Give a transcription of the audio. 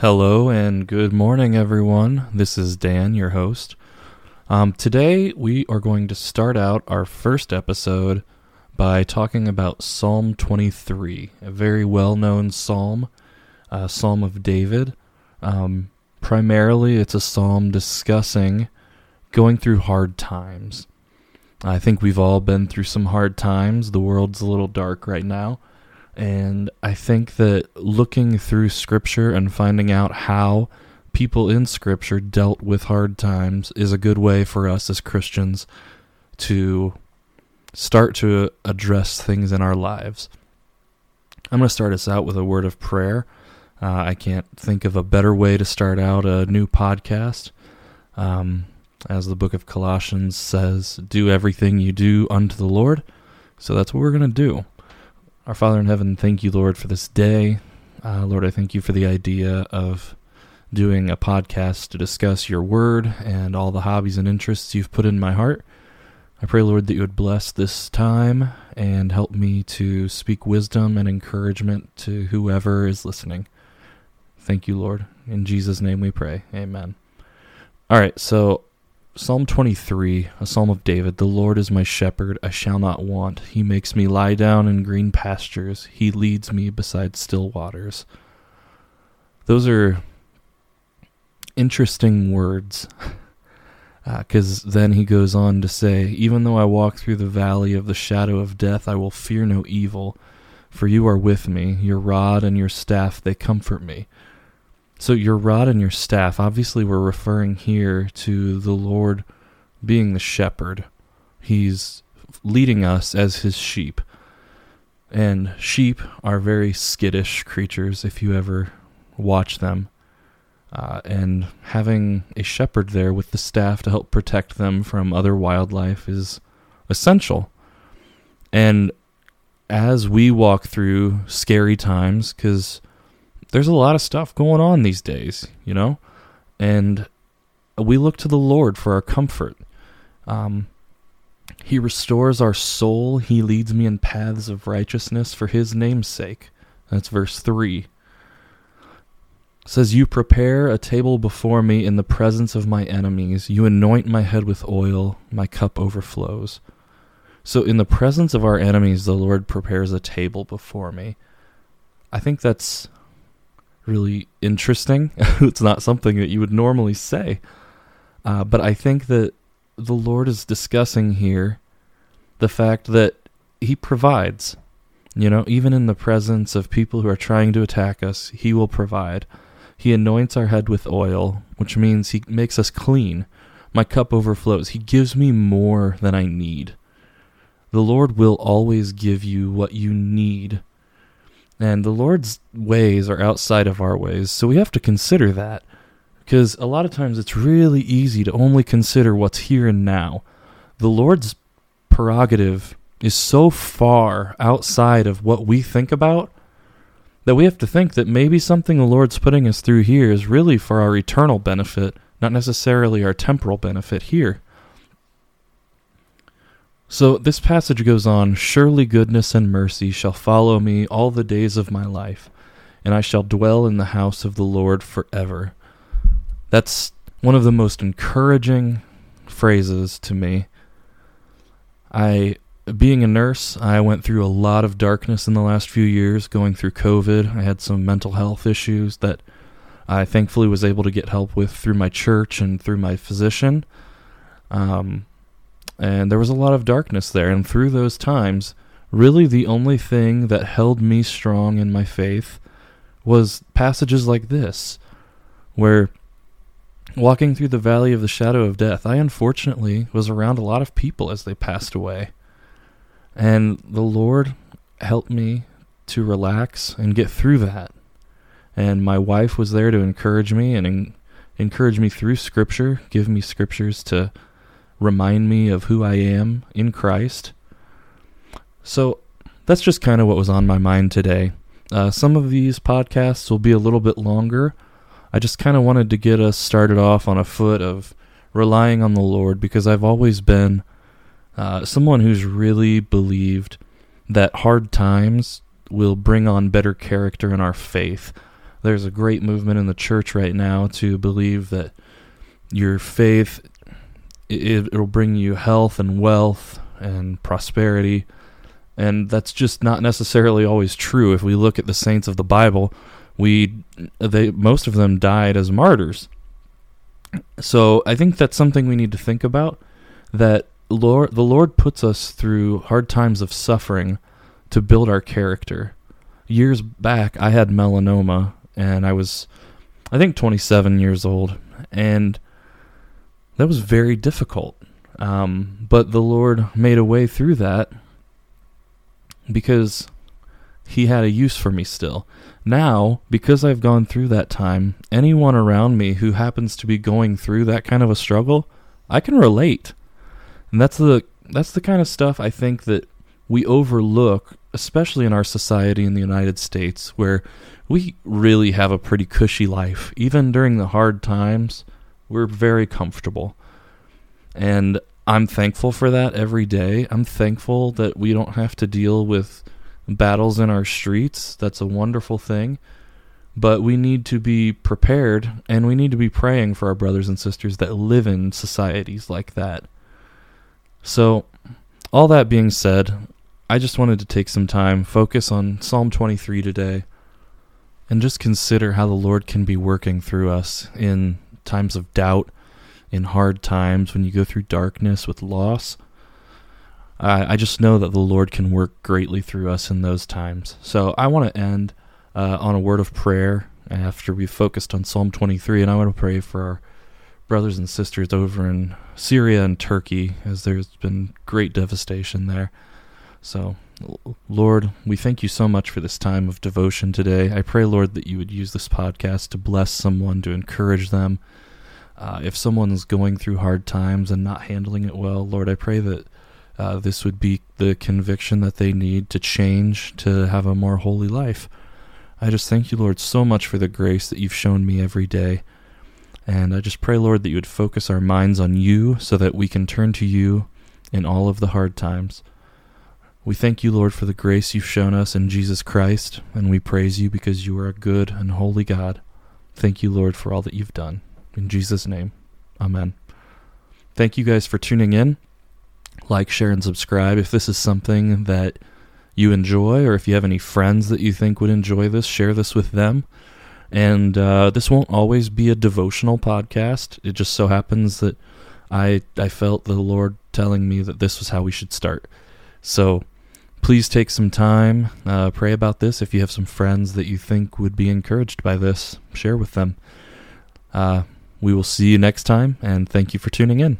Hello and good morning, everyone. This is Dan, your host. Um, today, we are going to start out our first episode by talking about Psalm 23, a very well known psalm, a Psalm of David. Um, primarily, it's a psalm discussing going through hard times. I think we've all been through some hard times. The world's a little dark right now. And I think that looking through scripture and finding out how people in scripture dealt with hard times is a good way for us as Christians to start to address things in our lives. I'm going to start us out with a word of prayer. Uh, I can't think of a better way to start out a new podcast. Um, as the book of Colossians says, do everything you do unto the Lord. So that's what we're going to do. Our Father in heaven, thank you, Lord, for this day. Uh, Lord, I thank you for the idea of doing a podcast to discuss your word and all the hobbies and interests you've put in my heart. I pray, Lord, that you would bless this time and help me to speak wisdom and encouragement to whoever is listening. Thank you, Lord. In Jesus' name we pray. Amen. All right, so Psalm 23, a psalm of David The Lord is my shepherd, I shall not want. He makes me lie down in green pastures, He leads me beside still waters. Those are interesting words. Because uh, then he goes on to say, Even though I walk through the valley of the shadow of death, I will fear no evil, for you are with me. Your rod and your staff, they comfort me. So, your rod and your staff, obviously, we're referring here to the Lord being the shepherd. He's leading us as his sheep. And sheep are very skittish creatures if you ever watch them. Uh, and having a shepherd there with the staff to help protect them from other wildlife is essential. And as we walk through scary times, because there's a lot of stuff going on these days, you know? And we look to the Lord for our comfort. Um, he restores our soul. He leads me in paths of righteousness for his name's sake. That's verse 3. It says, You prepare a table before me in the presence of my enemies. You anoint my head with oil. My cup overflows. So, in the presence of our enemies, the Lord prepares a table before me. I think that's really interesting. it's not something that you would normally say. Uh, but I think that the Lord is discussing here the fact that He provides. You know, even in the presence of people who are trying to attack us, He will provide. He anoints our head with oil, which means He makes us clean. My cup overflows. He gives me more than I need. The Lord will always give you what you need and the Lord's ways are outside of our ways, so we have to consider that. Because a lot of times it's really easy to only consider what's here and now. The Lord's prerogative is so far outside of what we think about that we have to think that maybe something the Lord's putting us through here is really for our eternal benefit, not necessarily our temporal benefit here. So this passage goes on Surely goodness and mercy shall follow me all the days of my life, and I shall dwell in the house of the Lord forever. That's one of the most encouraging phrases to me. I being a nurse, I went through a lot of darkness in the last few years going through COVID. I had some mental health issues that I thankfully was able to get help with through my church and through my physician. Um, and there was a lot of darkness there. And through those times, really the only thing that held me strong in my faith was passages like this, where walking through the valley of the shadow of death, I unfortunately was around a lot of people as they passed away. And the Lord helped me to relax and get through that. And my wife was there to encourage me and en- encourage me through Scripture, give me scriptures to remind me of who I am in Christ. So that's just kind of what was on my mind today. Uh, some of these podcasts will be a little bit longer. I just kind of wanted to get us started off on a foot of relying on the Lord because I've always been uh, someone who's really believed that hard times will bring on better character in our faith. there's a great movement in the church right now to believe that your faith it, it'll bring you health and wealth and prosperity. And that's just not necessarily always true. If we look at the saints of the bible we they most of them died as martyrs. So i think that's something we need to think about that lord the lord puts us through hard times of suffering to build our character. Years back i had melanoma and i was i think 27 years old and that was very difficult. Um, but the Lord made a way through that because He had a use for me still. Now, because I've gone through that time, anyone around me who happens to be going through that kind of a struggle, I can relate. And that's the that's the kind of stuff I think that we overlook, especially in our society in the United States, where we really have a pretty cushy life. Even during the hard times, we're very comfortable. And I'm thankful for that every day. I'm thankful that we don't have to deal with battles in our streets. That's a wonderful thing. But we need to be prepared and we need to be praying for our brothers and sisters that live in societies like that. So, all that being said, I just wanted to take some time, focus on Psalm 23 today, and just consider how the Lord can be working through us in times of doubt, in hard times, when you go through darkness with loss. I, I just know that the Lord can work greatly through us in those times. So I want to end uh, on a word of prayer after we've focused on Psalm 23, and I want to pray for our brothers and sisters over in Syria and Turkey, as there's been great devastation there. So, Lord, we thank you so much for this time of devotion today. I pray, Lord, that you would use this podcast to bless someone, to encourage them, uh, if someone's going through hard times and not handling it well, Lord, I pray that uh, this would be the conviction that they need to change to have a more holy life. I just thank you, Lord, so much for the grace that you've shown me every day. And I just pray, Lord, that you would focus our minds on you so that we can turn to you in all of the hard times. We thank you, Lord, for the grace you've shown us in Jesus Christ, and we praise you because you are a good and holy God. Thank you, Lord, for all that you've done. In Jesus' name, Amen. Thank you guys for tuning in. Like, share, and subscribe if this is something that you enjoy, or if you have any friends that you think would enjoy this, share this with them. And uh, this won't always be a devotional podcast. It just so happens that I I felt the Lord telling me that this was how we should start. So please take some time, uh, pray about this. If you have some friends that you think would be encouraged by this, share with them. Uh, we will see you next time, and thank you for tuning in.